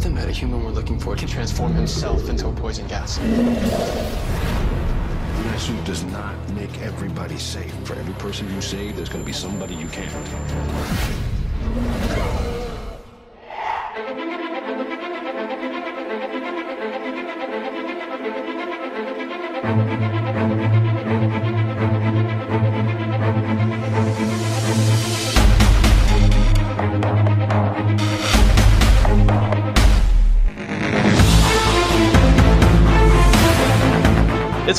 The metahuman we're looking for can transform himself into a poison gas. That suit does not make everybody safe. For every person you save, there's going to be somebody you can't. It's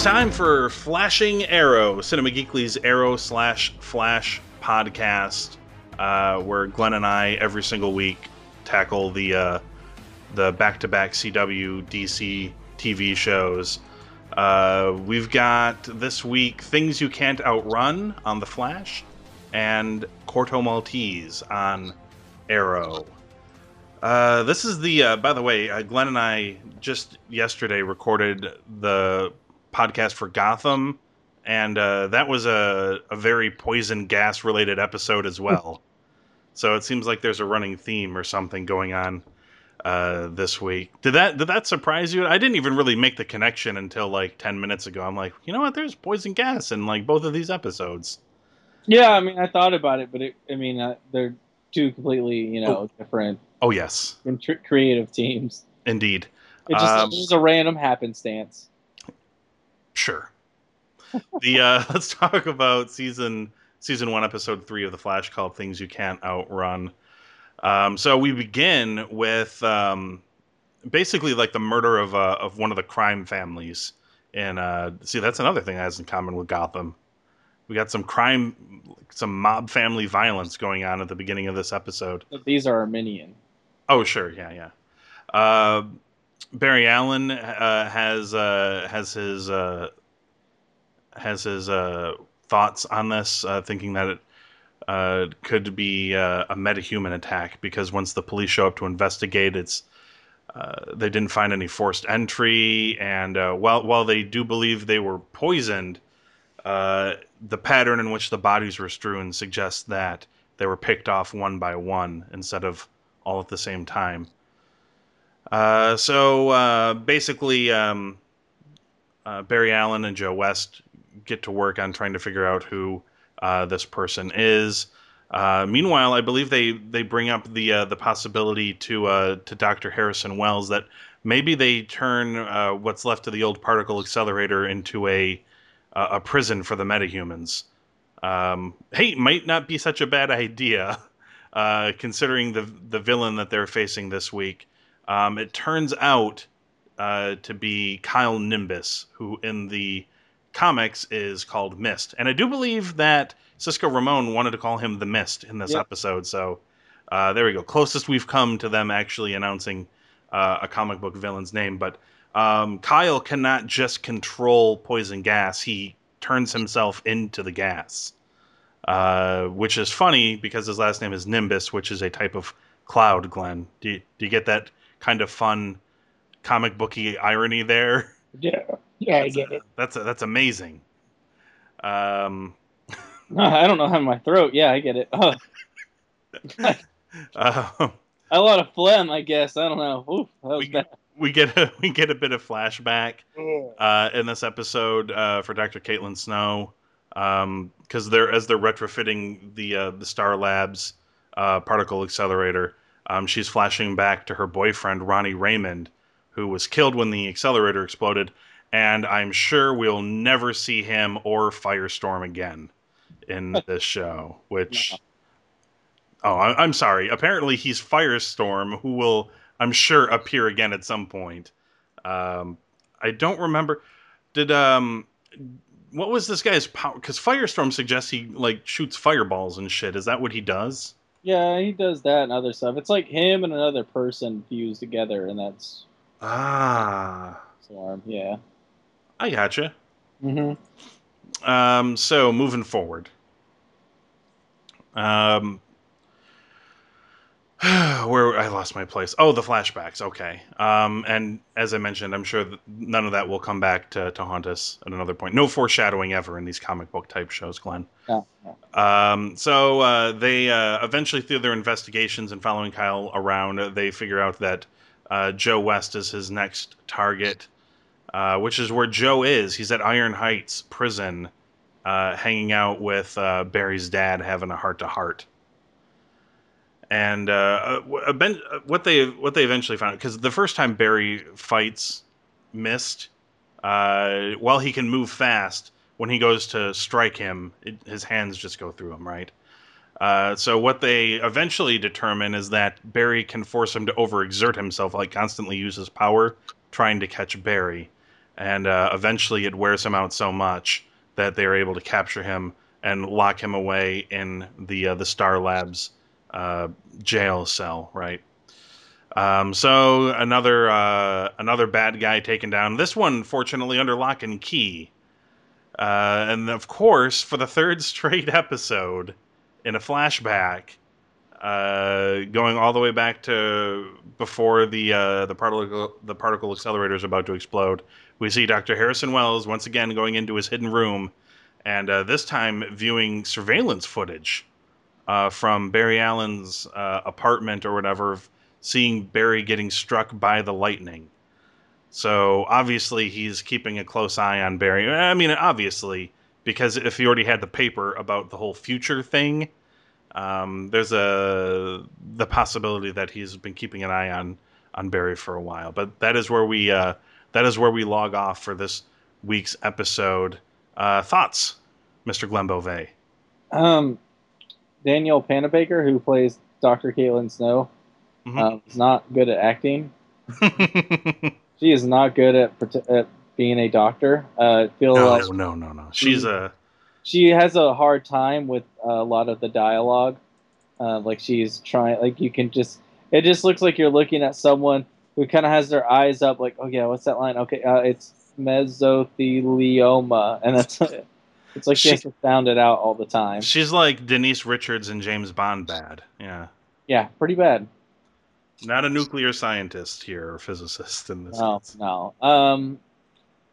time for Flashing Arrow, Cinema Geekly's Arrow slash Flash podcast, uh, where Glenn and I every single week tackle the uh, the back to back CW DC TV shows. Uh, we've got this week Things You Can't Outrun on The Flash and Corto Maltese on Arrow. Uh, this is the, uh, by the way, uh, Glenn and I just yesterday recorded the podcast for Gotham, and uh, that was a, a very poison gas related episode as well. so it seems like there's a running theme or something going on uh, this week. Did that did that surprise you? I didn't even really make the connection until like ten minutes ago. I'm like, you know what? There's poison gas in like both of these episodes. Yeah, I mean, I thought about it, but it, I mean, uh, they're two completely, you know, different Oh yes, and tr- creative teams. indeed. It just Um, it was a random happenstance. Sure. the uh, let's talk about season season one, episode three of the Flash, called "Things You Can't Outrun." Um, so we begin with um, basically like the murder of uh, of one of the crime families, and uh, see that's another thing that has in common with Gotham. We got some crime, some mob family violence going on at the beginning of this episode. But These are Armenian. Oh, sure, yeah, yeah. Uh, Barry Allen uh, has uh, has his uh, has his uh, thoughts on this, uh, thinking that it uh, could be a metahuman attack because once the police show up to investigate, it's they didn't find any forced entry, and while while they do believe they were poisoned, the pattern in which the bodies were strewn suggests that they were picked off one by one instead of all at the same time. Uh, so uh, basically, um, uh, Barry Allen and Joe West get to work on trying to figure out who uh, this person is. Uh, meanwhile, I believe they, they bring up the the possibility to to Dr. Harrison Wells that maybe they turn what's left of the old particle accelerator into a a prison for the metahumans. Um, hey, might not be such a bad idea, considering the the villain that they're facing this week. Um, it turns out uh, to be Kyle Nimbus, who in the comics is called Mist, and I do believe that Cisco Ramon wanted to call him the Mist in this Yep. episode. So uh, there we go, closest we've come to them actually announcing uh, a comic book villain's name. But um, Kyle cannot just control poison gas; he turns himself into the gas, uh, which is funny because his last name is Nimbus, which is a type of cloud. Glenn, do you, do you get that kind of fun comic booky irony there? Yeah, yeah, I get it. That's that's amazing. Um, I don't know how my throat. Yeah, I get it. Oh, uh, a lot of phlegm, I guess. I don't know. Oof, that was we, bad. we get a, we get a bit of flashback uh, in this episode uh, for Dr. Caitlin Snow because they're as they're retrofitting the uh, the Star Labs uh, particle accelerator. Um, she's flashing back to her boyfriend Ronnie Raymond, who was killed when the accelerator exploded, and I'm sure we'll never see him or Firestorm again in this show. Which, oh, I, I'm sorry. Apparently, he's Firestorm, who will I'm sure appear again at some point. Um, I don't remember. Did um, what was this guy's power? Because Firestorm suggests he like shoots fireballs and shit. Is that what he does? Yeah, he does that and other stuff. It's like him and another person fused together, and that's Ah, Swarm. Yeah. I gotcha. Mm-hmm. Um, so moving forward. Um, where I lost my place. Oh, the flashbacks. Okay. Um, and as I mentioned, I'm sure that none of that will come back to, to haunt us at another point. No foreshadowing ever in these comic book type shows, Glenn. Yeah. Um, so uh, they uh, eventually, through their investigations and following Kyle around, uh, they figure out that uh, Joe West is his next target, uh, which is where Joe is. He's at Iron Heights prison, uh, hanging out with uh, Barry's dad, having a heart to heart. And uh, uh, uh, what they what they eventually found because the first time Barry fights Mist, uh, while he can move fast, when he goes to strike him, it, his hands just go through him, right? Uh, so what they eventually determine is that Barry can force him to overexert himself, like constantly use his power trying to catch Barry, and uh, eventually it wears him out so much that they are able to capture him and lock him away in the uh, the Star Labs uh, jail cell, right? Um, so another uh, another bad guy taken down. This one, fortunately, under lock and key. Uh, and of course, for the third straight episode, in a flashback, uh, going all the way back to before the uh, the particle the particle accelerator is about to explode, we see Dr. Harrison Wells once again going into his hidden room, and uh, this time viewing surveillance footage uh, from Barry Allen's uh, apartment or whatever, seeing Barry getting struck by the lightning. So obviously he's keeping a close eye on Barry. I mean, obviously, because if he already had the paper about the whole future thing, um, there's a the possibility that he's been keeping an eye on on Barry for a while. But that is where we uh, that is where we log off for this week's episode. Uh, thoughts, Mr. Glenn Boisvert? Um, Danielle Panabaker, who plays Dr. Caitlin Snow, Mhm. um, is not good at acting. She is not good at at being a doctor. Uh, I feel no, like no, no, no. She's a she has a hard time with a lot of the dialogue. Uh, like she's trying, like you can just, it just looks like you're looking at someone who kind of has their eyes up, like, oh yeah, what's that line? Okay, uh, it's mesothelioma, and that's it's like she, She- has to sound it out all the time. she's like Denise Richards and James Bond bad. Yeah. Yeah, pretty bad. Not a nuclear scientist here or physicist in this. No, sense. no. Um,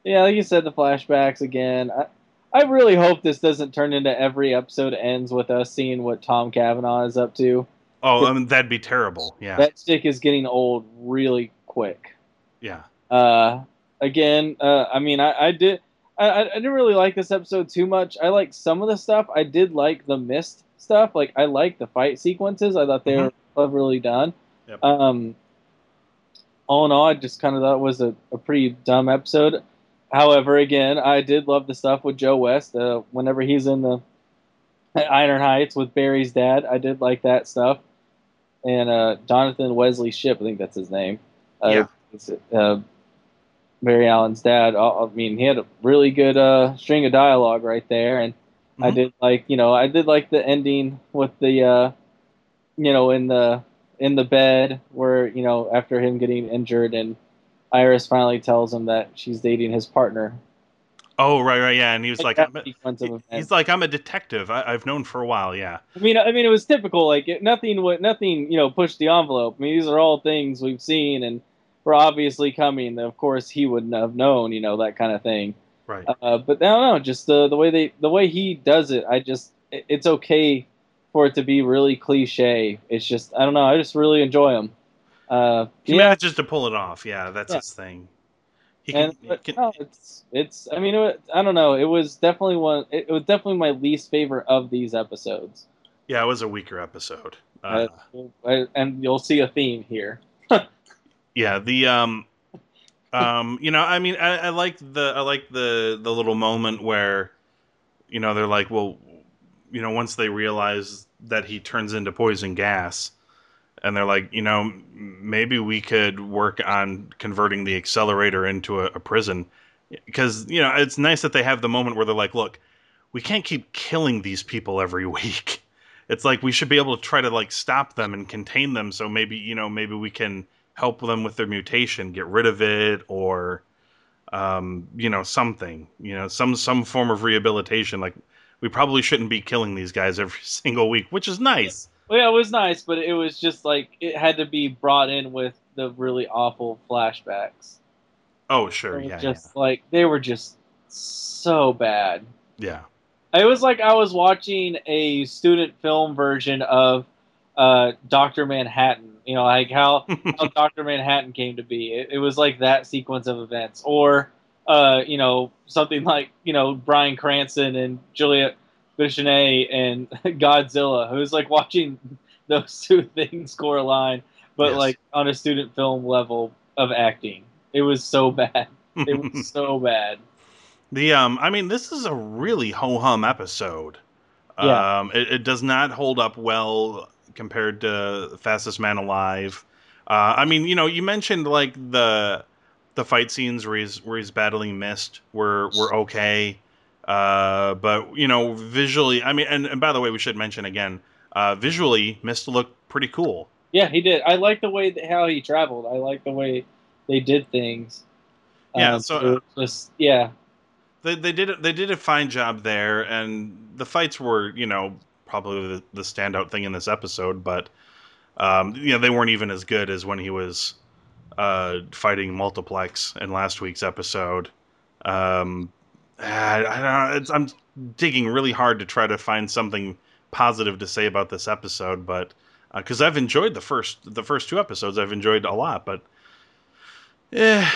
yeah, like you said, the flashbacks again. I, I really hope this doesn't turn into every episode ends with us seeing what Tom Cavanagh is up to. Oh, I mean, that'd be terrible. Yeah. That stick is getting old really quick. yeah. Uh, again, uh, I mean, I, I did. I, I didn't really like this episode too much. I like some of the stuff. I did like the mist stuff. Like I like the fight sequences. I thought they were cleverly done. Yep. Um, all in all, I just kind of thought it was a, a pretty dumb episode. However, again, I did love the stuff with Joe West. Uh, whenever he's in the at Iron Heights with Barry's dad, I did like that stuff. And uh, Jonathan Wesley Shipp, I think that's his name. Uh, Yeah. uh, Barry Allen's dad. I I mean, he had a really good uh, string of dialogue right there, and I Mhm. did like, you know, I did like the ending with the, uh, you know, in the in the bed where you know after him getting injured and Iris finally tells him that she's dating his partner. Oh, right, right, yeah. And he was like, that I'm a, sequence of events. he's like, I'm a detective. I, I've known for a while. Yeah. I mean, I mean, it was typical. Like it, nothing, nothing, you know, pushed the envelope. I mean, these are all things we've seen and were obviously coming. Of course, he wouldn't have known, you know, that kind of thing. Right. Uh, but I don't know, just the the way they, the way he does it, I just, it, it's okay for it to be really cliche. It's just, I don't know, I just really enjoy him. Uh, He yeah, manages to pull it off. Yeah, that's Yeah. his thing. He can, and he but, can- no, it's it's. I mean, it, I don't know. It was definitely one. It, it was definitely my least favorite of these episodes. yeah, it was a weaker episode. Uh, Uh, and you'll see a theme here. yeah, the um, um, you know, I mean, I, I like the I like the the little moment where, you know, they're like, well, you know, once they realize that he turns into poison gas, and they're like, you know, maybe we could work on converting the accelerator into a, a prison, because you know, it's nice that they have the moment where they're like, look, we can't keep killing these people every week. It's like we should be able to try to like stop them and contain them. So maybe you know, maybe we can help them with their mutation, get rid of it, or um, you know, something, you know, some some form of rehabilitation. Like we probably shouldn't be killing these guys every single week, which is nice. Well, yeah, it was nice, but it was just like it had to be brought in with the really awful flashbacks. Oh, sure, yeah, just like they were just so bad. yeah, It was like I was watching a student film version of uh, Doctor Manhattan. You know, like how how Doctor Manhattan came to be. It, it was like that sequence of events, or uh, you know, something like you know Bryan Cranston and Juliette Binoche and Godzilla. Who's like watching those two things correlate, but Yes. like on a student film level of acting. It was so bad. It was so bad. The um, I mean, this is a really ho hum episode. Yeah. Um, it, it does not hold up well compared to Fastest Man Alive. Uh, I mean, you know, you mentioned like the the fight scenes where he's where he's battling Mist were were okay, uh, but you know, visually, I mean, and, and by the way, we should mention again, uh, visually, Mist looked pretty cool. Yeah, he did. I like the way that, how he traveled. I like the way they did things. Yeah, Um, so- just yeah, they they did they did a fine job there, and the fights were you know probably the, the standout thing in this episode, but um, you know they weren't even as good as when he was uh, fighting multiplex in last week's episode. Um, I, I I'm digging really hard to try to find something positive to say about this episode, but because I've enjoyed the first the first two episodes, I've enjoyed a lot, but yeah,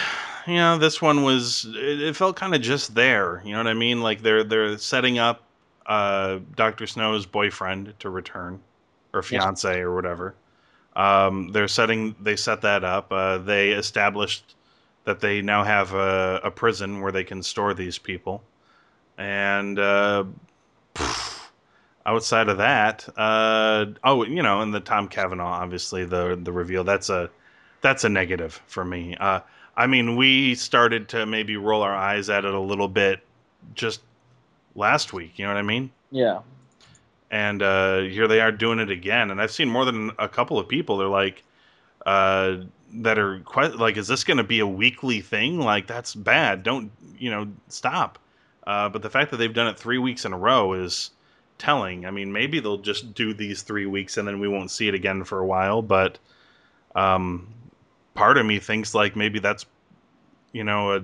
you know, this one was it, it felt kind of just there. You know what I mean? Like they're they're setting up uh, Doctor Snow's boyfriend to return, or fiance, or whatever. Um, they're setting they set that up. Uh, they established that they now have a, a prison where they can store these people, and uh, outside of that, uh, oh, you know, and the Tom Cavanagh, obviously the the reveal. That's a that's a negative for me. Uh, I mean, we started to maybe roll our eyes at it a little bit just last week. You know what I mean? yeah. And uh, here they are doing it again. And I've seen more than a couple of people. They're like, uh, that are quite like, is this going to be a weekly thing? Like, that's bad. Don't you know? Stop. Uh, but the fact that they've done it three weeks in a row is telling. I mean, maybe they'll just do these three weeks and then we won't see it again for a while. But um, part of me thinks like maybe that's you know a,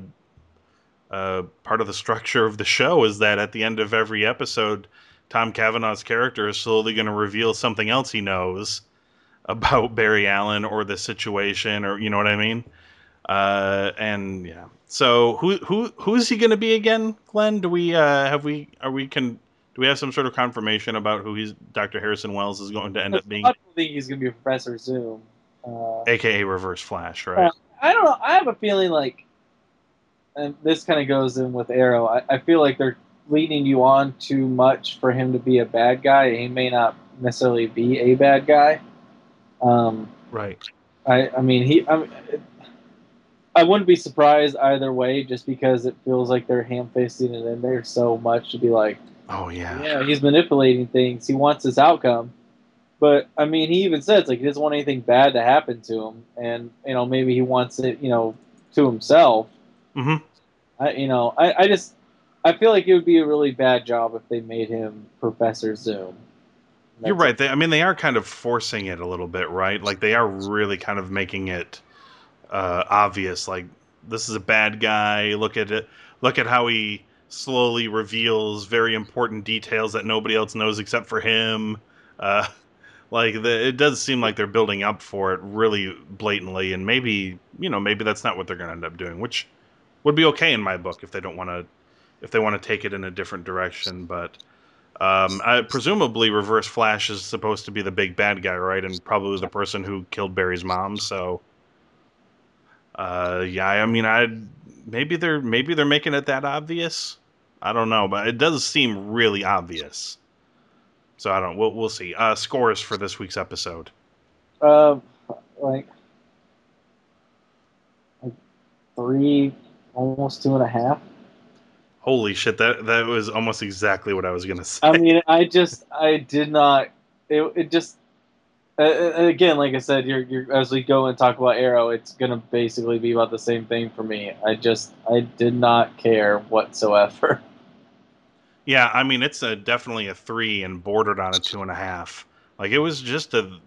a part of the structure of the show is that at the end of every episode tom cavanagh's character is slowly going to reveal something else he knows about barry allen or the situation or you know what i mean uh, and yeah so who who who is he going to be again glenn do we uh, have we are we can do we have some sort of confirmation about who he's dr harrison wells is going to end up being I don't think he's gonna be Professor Zoom. Uh, aka reverse flash right I don't know. I have a feeling like, and this kind of goes in with Arrow. I, I feel like they're leading you on too much for him to be a bad guy. He may not necessarily be a bad guy. Um, right I, I mean, he. I, mean, I wouldn't be surprised either way, just because it feels like they're ham-fisting it in there so much to be like, oh yeah yeah, he's manipulating things. He wants this outcome. But I mean, he even says like he doesn't want anything bad to happen to him, and you know maybe he wants it, you know, to himself. Hmm I, you know, I, I just I feel like it would be a really bad job if they made him Professor Zoom. You're right. They, I mean, they are kind of forcing it a little bit, right? Like they are really kind of making it uh, obvious. Like this is a bad guy. Look at it. Look at how he slowly reveals very important details that nobody else knows except for him. Uh, like the, it does seem like they're building up for it really blatantly, and maybe you know maybe that's not what they're going to end up doing, which would be okay in my book if they don't want to if they want to take it in a different direction, but. Um, I, presumably, Reverse Flash is supposed to be the big bad guy, right? And probably the person who killed Barry's mom. So, uh, yeah, I mean, I maybe they're maybe they're making it that obvious. I don't know, but it does seem really obvious. So I don't. We'll we'll see. Uh, scores for this week's episode. Um, like, like three, almost two and a half. Holy shit! That that was almost exactly what I was gonna say. I mean, I just, I did not. It, it just, uh, again, like I said, you're, you're as we go and talk about Arrow, it's gonna basically be about the same thing for me. I just, I did not care whatsoever. Yeah, I mean it's a definitely a three and bordered on a two and a half. Like it was just a,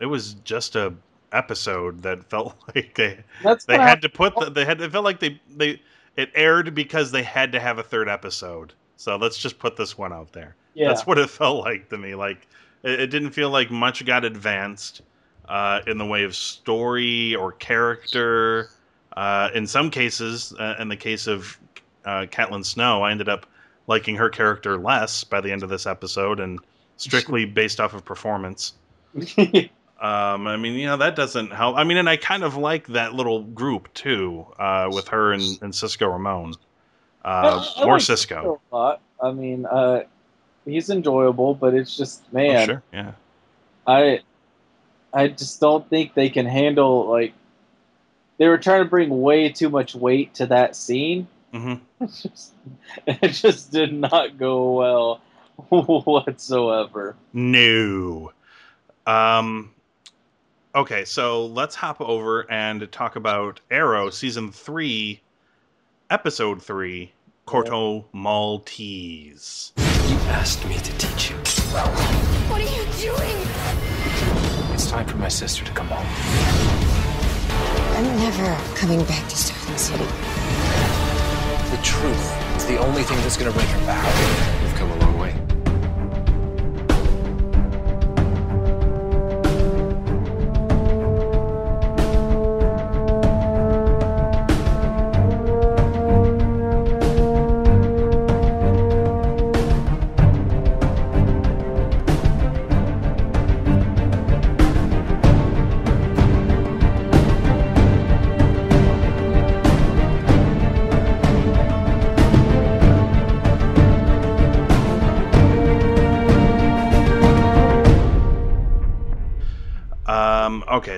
it was just a episode that felt like they That's they had to put the, they had it felt like they they it aired because they had to have a third episode. So let's just put this one out there. yeah. That's what it felt like to me. Like It, it didn't feel like much got advanced uh, in the way of story or character. Uh, in some cases, uh, in the case of uh, Caitlin Snow, I ended up liking her character less by the end of this episode, and strictly based off of performance. Um, I mean, you know, that doesn't help. I mean, and I kind of like that little group too, uh, with her and, and Cisco Ramon. Uh, I- I more like Cisco. a lot. I mean, uh, he's enjoyable, but it's just Oh, man, sure. Yeah. I I just don't think they can handle like they were trying to bring way too much weight to that scene. hmm It just, it just did not go well whatsoever. No. Um, okay, so let's hop over and talk about Arrow season three, episode three, Corto Maltese. You asked me to teach you. Well, what are you doing? It's time for my sister to come home. I'm never coming back to Starling City. The truth is the only thing that's gonna bring her back.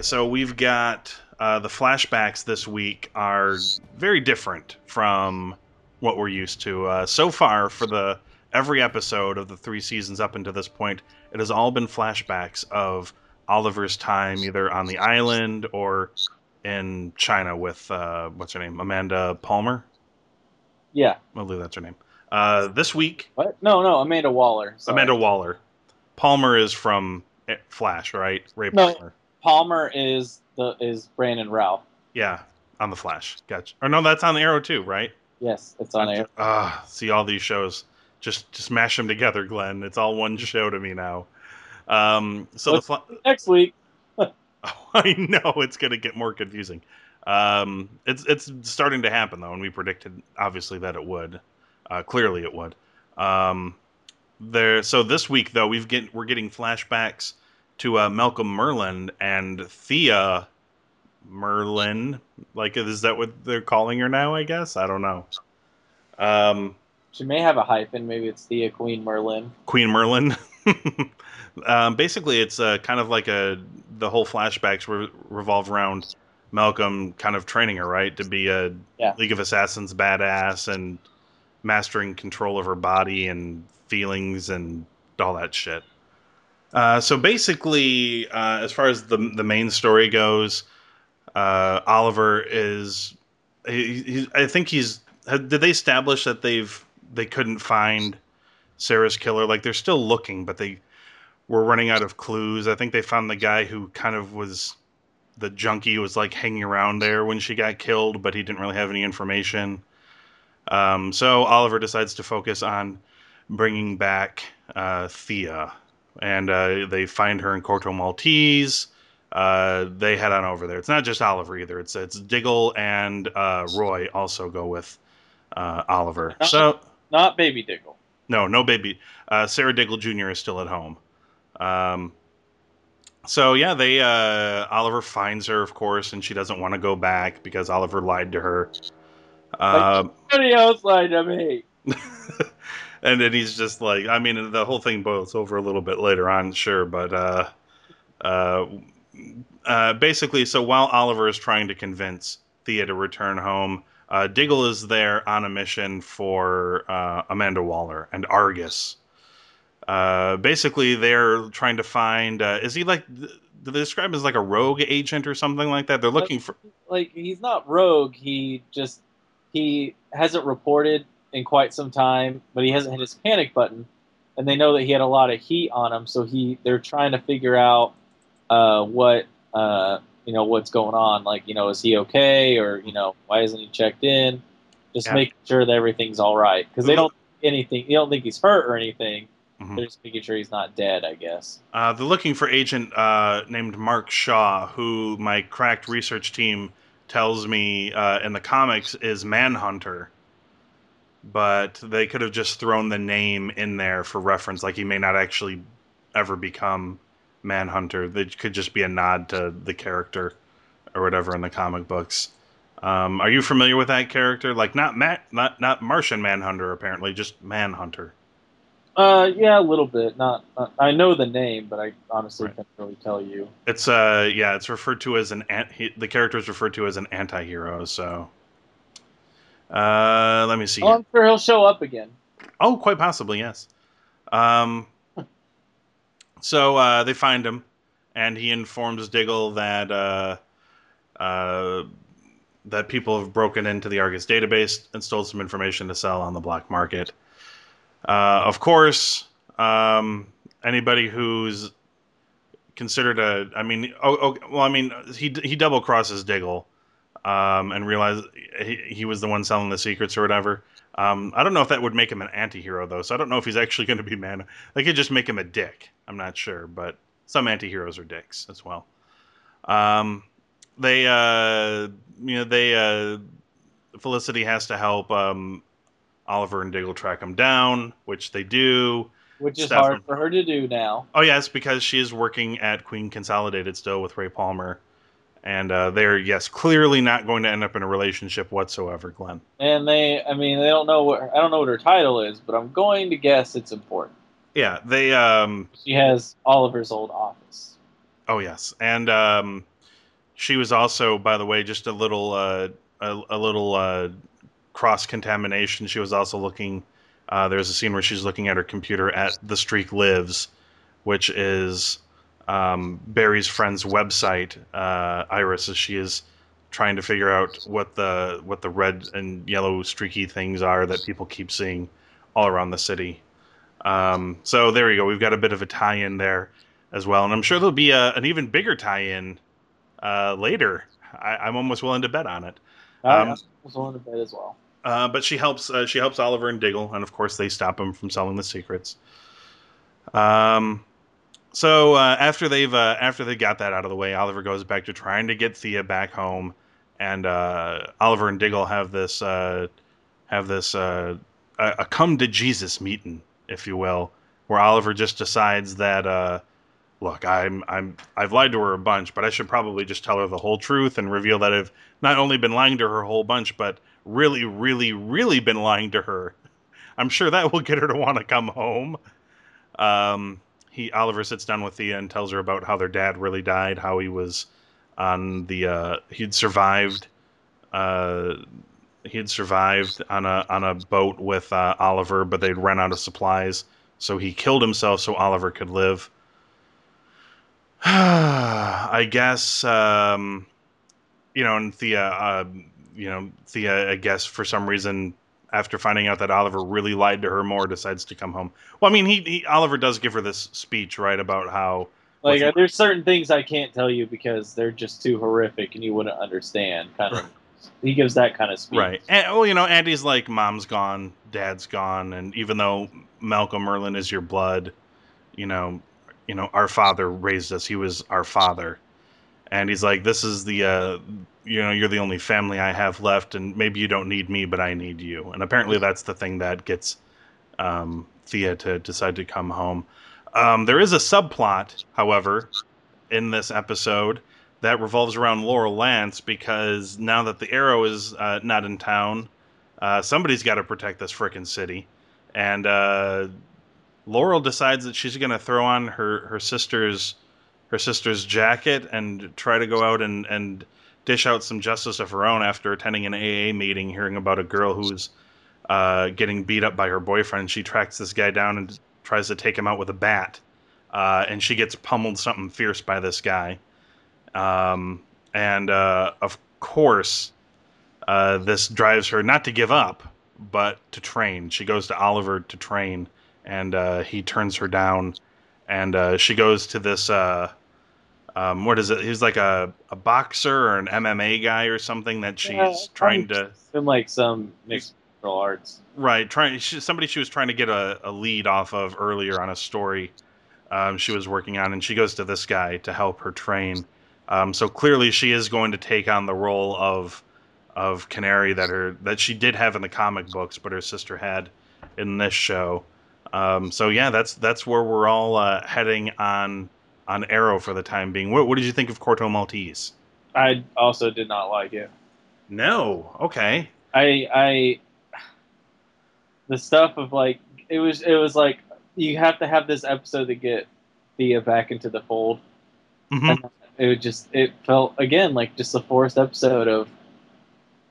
Okay, so we've got uh, the flashbacks this week are very different from what we're used to. Uh, so far, for the every episode of the three seasons up until this point, it has all been flashbacks of Oliver's time either on the island or in China with uh, what's her name, Amanda Palmer. Yeah. I believe that's her name. Uh, this week, What? No, no, Amanda Waller. sorry. Amanda Waller. Palmer is from eh, Flash, right? Ray No. Palmer. Palmer is the is Brandon Routh. Yeah, on the Flash. Gotcha. Or no, that's on the Arrow too, right? Yes, it's on Arrow. Ah, see all these shows. Just just mash them together, Glenn. It's all one show to me now. Um, so the fla- Next week. oh, I know it's gonna get more confusing. Um, it's it's starting to happen though, and we predicted obviously that it would. Uh, clearly, it would. Um, there. So this week though, we've get we're getting flashbacks to uh, Malcolm Merlyn and Thea Merlyn. Like, is that what they're calling her now? I guess I don't know. Um, She may have a hyphen. Maybe it's Thea Queen Merlyn. Queen Merlyn. um, basically, it's uh, kind of like a the whole flashbacks re- revolve around Malcolm kind of training her right to be a Yeah. League of Assassins badass and mastering control of her body and feelings and all that shit. Uh, so basically, uh, as far as the the main story goes, uh, Oliver is. He, he, I think he's. Did they establish that they've they couldn't find Sarah's killer? Like they're still looking, but they were running out of clues. I think they found the guy who kind of was the junkie was like hanging around there when she got killed, but he didn't really have any information. Um, so Oliver decides to focus on bringing back uh, Thea, and uh, they find her in Corto Maltese. Uh, they head on over there. It's not just Oliver either. It's it's Diggle and uh, Roy also go with uh, Oliver. So Not Baby Diggle. no, no baby. Uh, Sarah Diggle Jr. is still at home. Um, so yeah, they uh, Oliver finds her, of course, and she doesn't want to go back because Oliver lied to her. Um, Somebody else lied to me. and then he's just like, I mean, the whole thing boils over a little bit later on, sure, but uh, uh, uh, basically, so while Oliver is trying to convince Thea to return home, uh, Diggle is there on a mission for uh, Amanda Waller and Argus. Uh, basically, they're trying to find. Uh, is he like? Do they describe him as like a rogue agent or something like that? They're looking for. Like he's not rogue. He just he hasn't reported in quite some time, but he hasn't hit his panic button, and they know that he had a lot of heat on him. So he they're trying to figure out uh, what uh, you know what's going on. Like you know, is he okay, or you know, why isn't he checked in? Just Yeah. making sure that everything's all right because they don't anything. They don't think he's hurt or anything. Mhm. They're just making sure he's not dead, I guess. Uh, they're looking for agent uh, named Mark Shaw, who my cracked research team tells me uh, in the comics is Manhunter. But they could have just thrown the name in there for reference, like he may not actually ever become Manhunter. That could just be a nod to the character or whatever in the comic books. Um, are you familiar with that character? Like not Matt, not not Martian Manhunter, apparently, just Manhunter. Uh, yeah, a little bit. Not, not I know the name, but I honestly Right. can't really tell you. It's uh yeah, it's referred to as an an- he, the character is referred to as an anti-hero. So, uh, let me see. Oh. I'm sure he'll show up again. Oh, quite possibly, yes. Um, so uh, they find him, and he informs Diggle that uh, uh, that people have broken into the Argus database and stole some information to sell on the black market. Uh, of course, um, anybody who's considered a, I mean, oh, oh well, I mean, he he double crosses Diggle, um, and realized he, he was the one selling the secrets or whatever. Um, I don't know if that would make him an anti-hero though, so I don't know if he's actually going to be man. They could just make him a dick. I'm not sure, but some anti-heroes are dicks as well. Um, they, uh, you know, they, uh, Felicity has to help um, Oliver and Diggle track him down, which they do. Which is Stefan. hard for her to do now. Oh yes, because she is working at Queen Consolidated still with Ray Palmer, and uh, they're yes clearly not going to end up in a relationship whatsoever, Glenn. And they, I mean, they don't know what I don't know what her title is, but I'm going to guess it's important. Yeah, they um, She has Oliver's old office. Oh yes, and um, she was also, by the way, just a little uh, a, a little uh, cross contamination. She was also looking. Uh, there's a scene where she's looking at her computer at The Streak Lives, which is um, Barry's friend's website. Uh, Iris, as she is trying to figure out what the what the red and yellow streaky things are that people keep seeing all around the city. Um, so there you go. We've got a bit of a tie-in there as well, and I'm sure there'll be a, an even bigger tie-in uh, later. I, I'm almost willing to bet on it. I Um, was willing to bet as well. Uh, but she helps. Uh, she helps Oliver and Diggle, and of course they stop him from selling the secrets. Um, so uh, after they've uh, after they got that out of the way, Oliver goes back to trying to get Thea back home, and uh, Oliver and Diggle have this uh, have this uh, a, a come to Jesus meeting, if you will, where Oliver just decides that. Uh, Look, I'm I'm I've lied to her a bunch, but I should probably just tell her the whole truth and reveal that I've not only been lying to her a whole bunch, but really, really, really been lying to her. I'm sure that will get her to want to come home. Um, he Oliver sits down with Thea and tells her about how their dad really died, how he was on the uh, he'd survived. Uh, he had survived on a on a boat with uh, Oliver, but they'd run out of supplies, so he killed himself so Oliver could live. I guess um, you know, and Thea, uh, you know, Thea, I guess for some reason, after finding out that Oliver really lied to her more, decides to come home. Well, I mean, he, he Oliver does give her this speech, right, about how Like, there's certain things I can't tell you because they're just too horrific and you wouldn't understand. Kind of. He gives that kind of speech. Right. And, well, you know, Andy's like, mom's gone, dad's gone, and even though Malcolm Merlyn is your blood, you know, you know, our father raised us. He was our father, and he's like, this is the, uh, you know, you're the only family I have left, and maybe you don't need me, but I need you. And apparently, that's the thing that gets um, Thea to decide to come home. Um, there is a subplot, however, in this episode that revolves around Laurel Lance because now that the Arrow is uh, not in town, uh, somebody's got to protect this frickin' city, and uh, Laurel decides that she's going to throw on her her sister's her sister's jacket and try to go out and and dish out some justice of her own after attending an AA meeting, hearing about a girl who's uh, getting beat up by her boyfriend. She tracks this guy down and tries to take him out with a bat, uh, and she gets pummeled something fierce by this guy. Um, and uh, of course, uh, this drives her not to give up, but to train. She goes to Oliver to train, and uh, he turns her down. And uh, she goes to this. Um, what is it? He's like a, a boxer or an MMA guy or something that she's Yeah, trying to. Been like some mixed martial arts. Right, trying she, somebody she was trying to get a, a lead off of earlier on a story um, she was working on, and she goes to this guy to help her train. Um, so clearly, she is going to take on the role of of Canary that her that she did have in the comic books, but her sister had in this show. Um, so yeah, that's that's where we're all uh, heading on on Arrow for the time being. What, what did you think of Corto Maltese? I also did not like it. No, okay, I I the stuff of like it was it was like you have to have this episode to get Thea back into the fold. Mhm. And it would just it felt again like just a forced episode of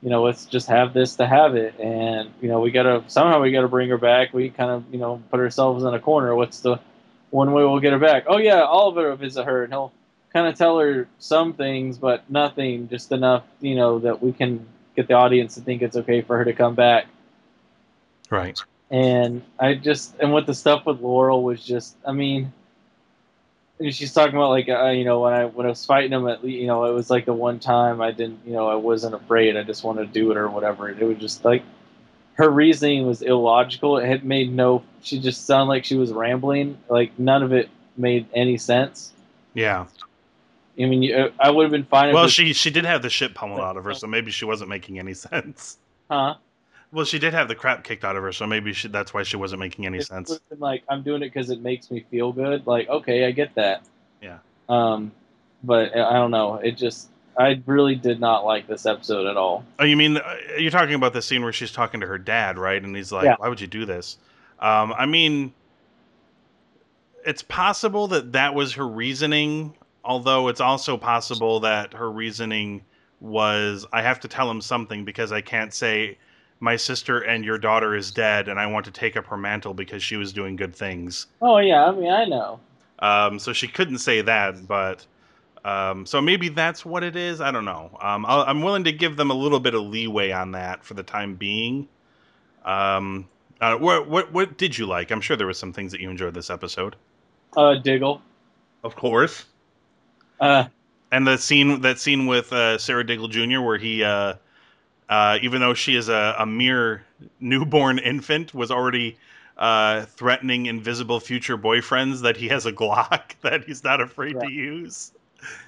you know let's just have this to have it and you know we gotta somehow we gotta bring her back we kind of you know put ourselves in a corner what's the one way we'll get her back. Oh yeah oliver will visit her and he'll kind of tell her some things but nothing just enough you know that we can get the audience to think it's okay for her to come back. Right. and I just and what the stuff with Laurel was just I mean she's talking about like uh, you know when I when I was fighting him at you know it was like the one time I didn't you know I wasn't afraid I just wanted to do it or whatever. It was just like her reasoning was illogical it had made no she just sounded like she was rambling like none of it made any sense Yeah. I mean you, I would have been fine Well, she she did have the shit pummeled out of her, so maybe she wasn't making any sense. huh Well, she did have the crap kicked out of her, so maybe she, that's why she wasn't making any it sense. been like I'm doing it because it makes me feel good. Like okay, I get that. Yeah. Um, but I don't know. It just I really did not like this episode at all. Oh, you mean uh, you're talking about the scene where she's talking to her dad, right? And he's like, Yeah. "Why would you do this?" Um, I mean, it's possible that that was her reasoning, although it's also possible that her reasoning was, "I have to tell him something because I can't say." My sister and your daughter is dead, and I want to take up her mantle because she was doing good things. Oh yeah, I mean I know. Um, so she couldn't say that, but um, so maybe that's what it is. I don't know. Um, I'll, I'm willing to give them a little bit of leeway on that for the time being. Um, uh, what what what did you like? I'm sure there were some things that you enjoyed this episode. Uh, Diggle. Of course. Uh, And the scene that scene with uh, Sarah Diggle Jr. where he, uh, uh, even though she is a, a mere newborn infant, was already uh, threatening invisible future boyfriends that he has a Glock that he's not afraid Yeah. to use.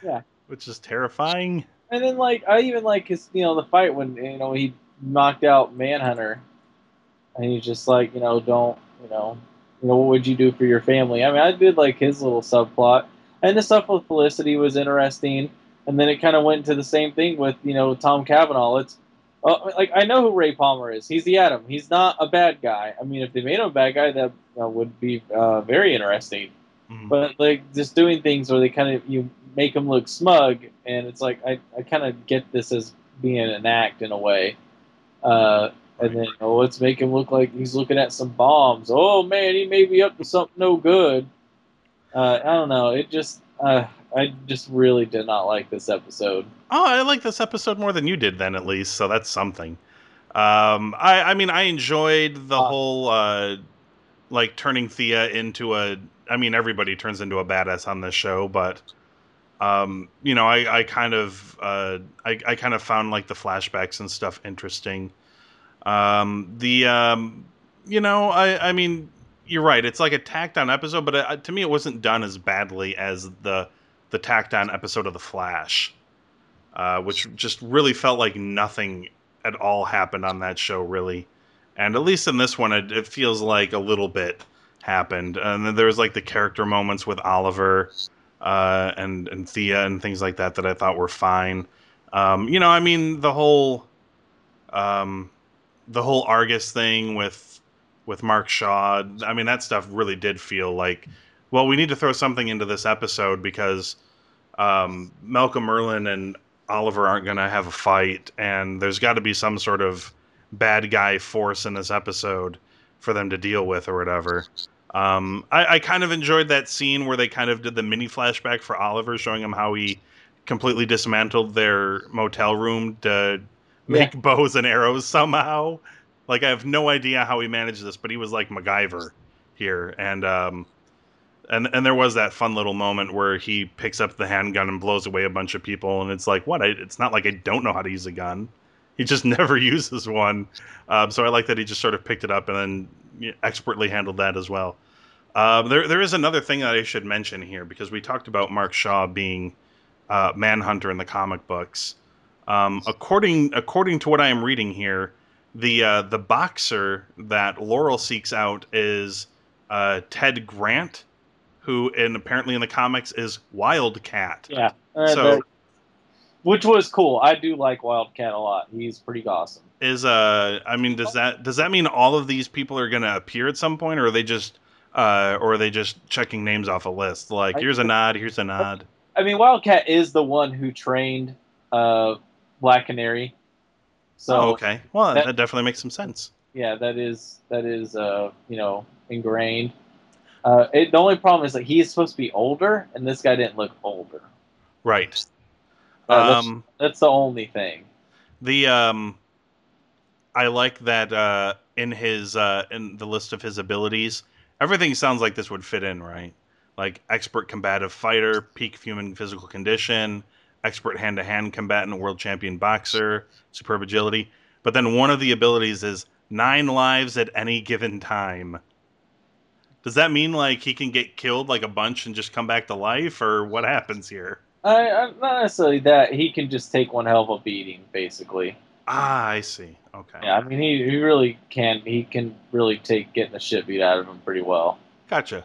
Yeah. which is terrifying. and then like I even like his you know the fight when you know he knocked out Manhunter, and he's just like you know don't you know you know what would you do for your family? I mean I did like his little subplot, and the stuff with Felicity was interesting, and then it kind of went to the same thing with you know Tom Cavanagh. It's uh, like I know who Ray Palmer is. He's the Atom. He's not a bad guy. I mean if they made him a bad guy, that uh, would be uh, very interesting Mhm. but like just doing things where they kind of you make them look smug and it's like i, I kind of get this as being an act in a way uh, and then oh let's make him look like he's looking at some bombs oh man he may be up to something no good uh, i don't know it just uh, i just really did not like this episode Oh, I like this episode more than you did, then at least. So that's something. Um, I, I mean, I enjoyed the Uh, whole uh, like turning Thea into a. I mean, everybody turns into a badass on this show, but um, you know, I, I kind of uh, I, I kind of found like the flashbacks and stuff interesting. Um, the um, you know, I I mean, you're right. It's like a tacked on episode, but uh, to me, it wasn't done as badly as the the tacked on episode of The Flash uh, which just really felt like nothing at all happened on that show, really. And at least in this one, it, it feels like a little bit happened. And then there was like the character moments with Oliver uh, and and Thea and things like that that I thought were fine. Um, you know, I mean the whole um, the whole Argus thing with with Mark Shaw. I mean that stuff really did feel like well, we need to throw something into this episode because um, Malcolm Merlyn and Oliver aren't going to have a fight, and there's got to be some sort of bad guy force in this episode for them to deal with or whatever. Um, I, I kind of enjoyed that scene where they kind of did the mini flashback for Oliver, showing him how he completely dismantled their motel room to make bows and arrows somehow. Like I have no idea how he managed this, but he was like MacGyver here, and um, and and there was that fun little moment where he picks up the handgun and blows away a bunch of people, and it's like, what? I, it's not like I don't know how to use a gun. he just never uses one. Um, so I like that he just sort of picked it up and then expertly handled that as well. Um, there, there is another thing that I should mention here because we talked about Mark Shaw being uh, Manhunter in the comic books. Um, according according to what I am reading here, the uh, the boxer that Laurel seeks out is uh, Ted Grant, who in apparently in the comics is Wildcat. Yeah. Uh, So- that- which was cool. I do like Wildcat a lot. He's pretty awesome. Is uh, I mean, does that does that mean all of these people are going to appear at some point, or are they just uh, or are they just checking names off a list? Like here's a nod, here's a nod. I mean, Wildcat is the one who trained uh, Black Canary. So oh, okay, well that, that- definitely makes some sense. yeah, that is that is uh, you know ingrained. Uh, it, the only problem is that he's supposed to be older, and this guy didn't look older. Right. Uh, that's, Um, that's the only thing. The um, I like that uh, in his uh, in the list of his abilities, everything sounds like this would fit in, right? Like expert combative fighter, peak human physical condition, expert hand to hand combatant, world champion boxer, superb agility. But then one of the abilities is nine lives at any given time. Does that mean like he can get killed like a bunch and just come back to life, or what happens here? I, I, not necessarily that he can just take one hell of a beating, basically. Ah, I see. Okay. Yeah, I mean he, he really can he can really take getting the shit beat out of him pretty well. Gotcha.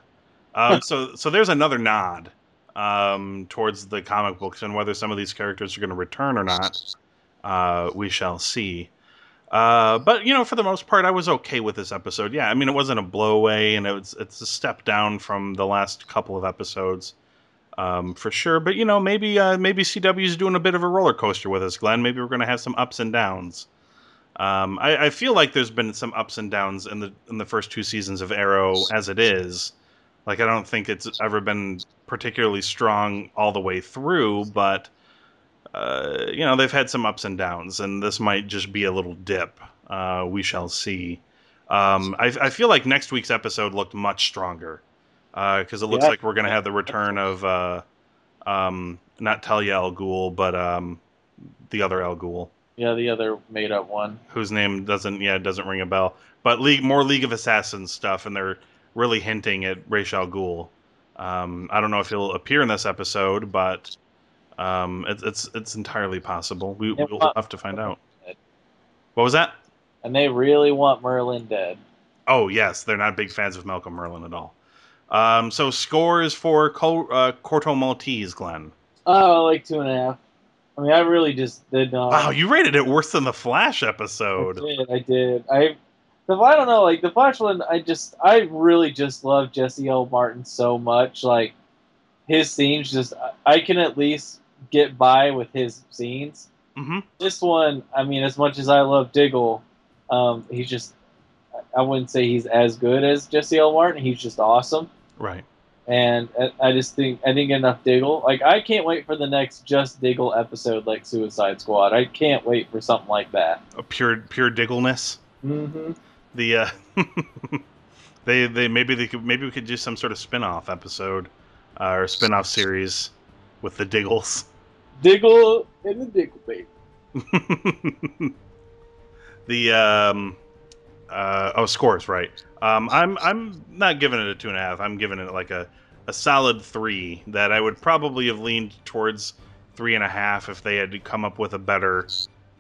Um, so so there's another nod um, towards the comic books and whether some of these characters are going to return or not. Uh, we shall see. Uh, but you know, for the most part, I was okay with this episode. Yeah, I mean, it wasn't a blowaway, and it was it's a step down from the last couple of episodes, um, for sure. But you know, maybe uh, maybe CW is doing a bit of a roller coaster with us, Glenn. Maybe we're going to have some ups and downs. Um, I, I feel like there's been some ups and downs in the in the first two seasons of Arrow as it is. Like I don't think it's ever been particularly strong all the way through, but uh, you know they've had some ups and downs, and this might just be a little dip. Uh, we shall see. Um, I, I feel like next week's episode looked much stronger because it looks Yeah. like we're going to have the return of uh, um, not Talia Al Ghul, but um, the other Al Ghul Yeah, the other made up one. whose name doesn't yeah doesn't ring a bell. But League more League of Assassins stuff, and they're really hinting at Ra's al Ghul. Um, I don't know if he'll appear in this episode, but um, it's it's it's entirely possible. We, well- have to find out. What was that? And they really want Merlyn dead. Oh yes, they're not big fans of Malcolm Merlyn at all. Um, so scores for Col- uh, Corto Maltese, Glenn. Oh, like two and a half. I mean, I really just did not. Wow, you rated it worse than the Flash I episode. did. I did. I. The, I don't know. Like the Flash one, I just, I really just love Jesse L. Martin so much. Like his scenes, just I- I can at least get by with his scenes. hmm This one, I mean, as much as I love Diggle, um, he's just. I wouldn't say he's as good as Jesse L. Martin. He's just awesome. Right. and I- just think I didn't enough Diggle. Like I can't wait for the next just Diggle episode, like Suicide Squad. I can't wait for something like that. A pure pure diggleness. Mm-hmm. the uh they they maybe they could maybe we could do some sort of spin-off episode uh, or spin-off series with the diggles Diggle and the Diggle baby. the um uh oh scores right. Um i'm i'm not giving it a two and a half. I'm giving it like a a solid three that i would probably have leaned towards three and a half if they had come up with a better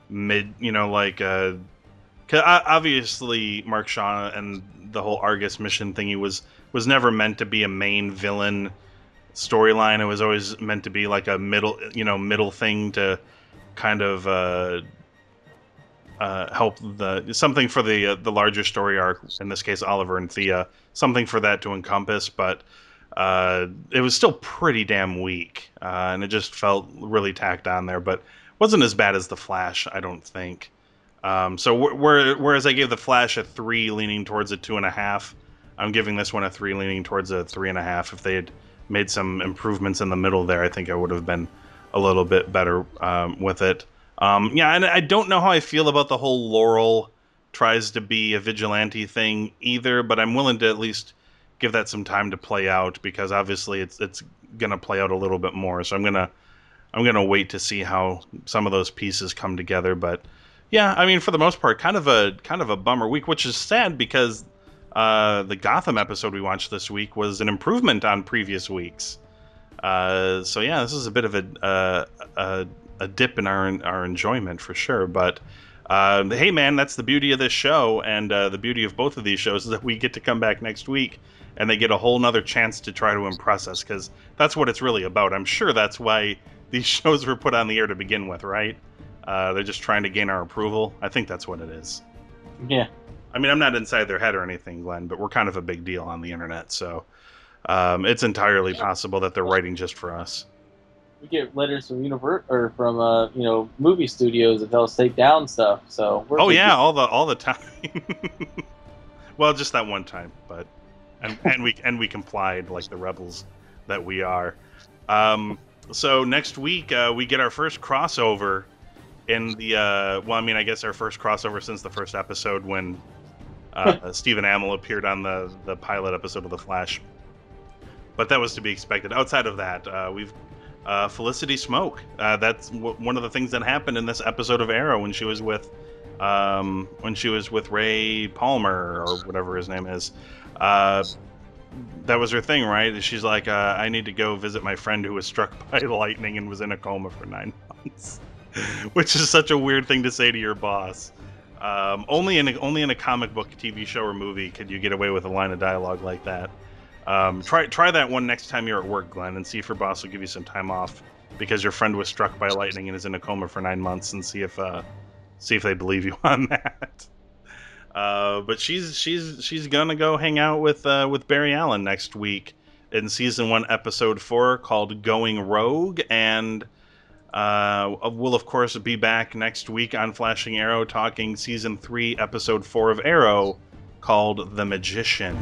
mid you know like uh obviously mark shaw and the whole argus mission thingy was was never meant to be a main villain storyline. It was always meant to be like a middle you know middle thing to kind of uh uh, help the something for the uh, the larger story arc. In this case, Oliver and Thea, something for that to encompass. But uh, it was still pretty damn weak, uh, and it just felt really tacked on there. But wasn't as bad as the Flash, I don't think. Um, so wh- where, whereas I gave the Flash a three, leaning towards a two and a half, I'm giving this one a three, leaning towards a three and a half. If they had made some improvements in the middle there, I think I would have been a little bit better um, with it. Um, yeah, and I don't know how I feel about the whole Laurel tries to be a vigilante thing either, but I'm willing to at least give that some time to play out because obviously it's it's gonna play out a little bit more. So I'm gonna I'm gonna wait to see how some of those pieces come together. But Yeah, I mean, for the most part, kind of a kind of a bummer week, which is sad because uh, the Gotham episode we watched this week was an improvement on previous weeks. Uh, so yeah, this is a bit of a uh, a, a dip in our our enjoyment for sure. But uh, hey, man, that's the beauty of this show, and uh, the beauty of both of these shows is that we get to come back next week, and they get a whole nother chance to try to impress us because that's what it's really about. I'm sure that's why these shows were put on the air to begin with, right? Uh, they're just trying to gain our approval. I think that's what it is. Yeah. I mean, I'm not inside their head or anything, Glenn, but we're kind of a big deal on the internet, so um, it's entirely possible that they're writing just for us. We get letters from univer- or from uh, you know movie studios that tell us to take down stuff. So we're Oh yeah, all the all the time. well, just that one time, but and and we and we complied like the rebels that we are. Um, so next week uh, we get our first crossover in the uh, well, I mean, I guess our first crossover since the first episode when uh, Stephen Amell appeared on the the pilot episode of The Flash. But that was to be expected. Outside of that, uh, we've uh, Felicity Smoak. Uh, that's w- one of the things that happened in this episode of Arrow when she was with um, when she was with Ray Palmer or whatever his name is. Uh, that was her thing, right? She's like, uh, I need to go visit my friend who was struck by lightning and was in a coma for nine months, which is such a weird thing to say to your boss. Um, only in a, only in a comic book, TV show, or movie could you get away with a line of dialogue like that. Um, try try that one next time you're at work, Glenn, and see if your boss will give you some time off because your friend was struck by lightning and is in a coma for nine months, and see if uh, see if they believe you on that. Uh, but she's she's she's gonna go hang out with uh, with Barry Allen next week in season one, episode four, called "Going Rogue," and uh, we'll of course be back next week on Flashing Arrow, talking season three, episode four of Arrow, called "The Magician."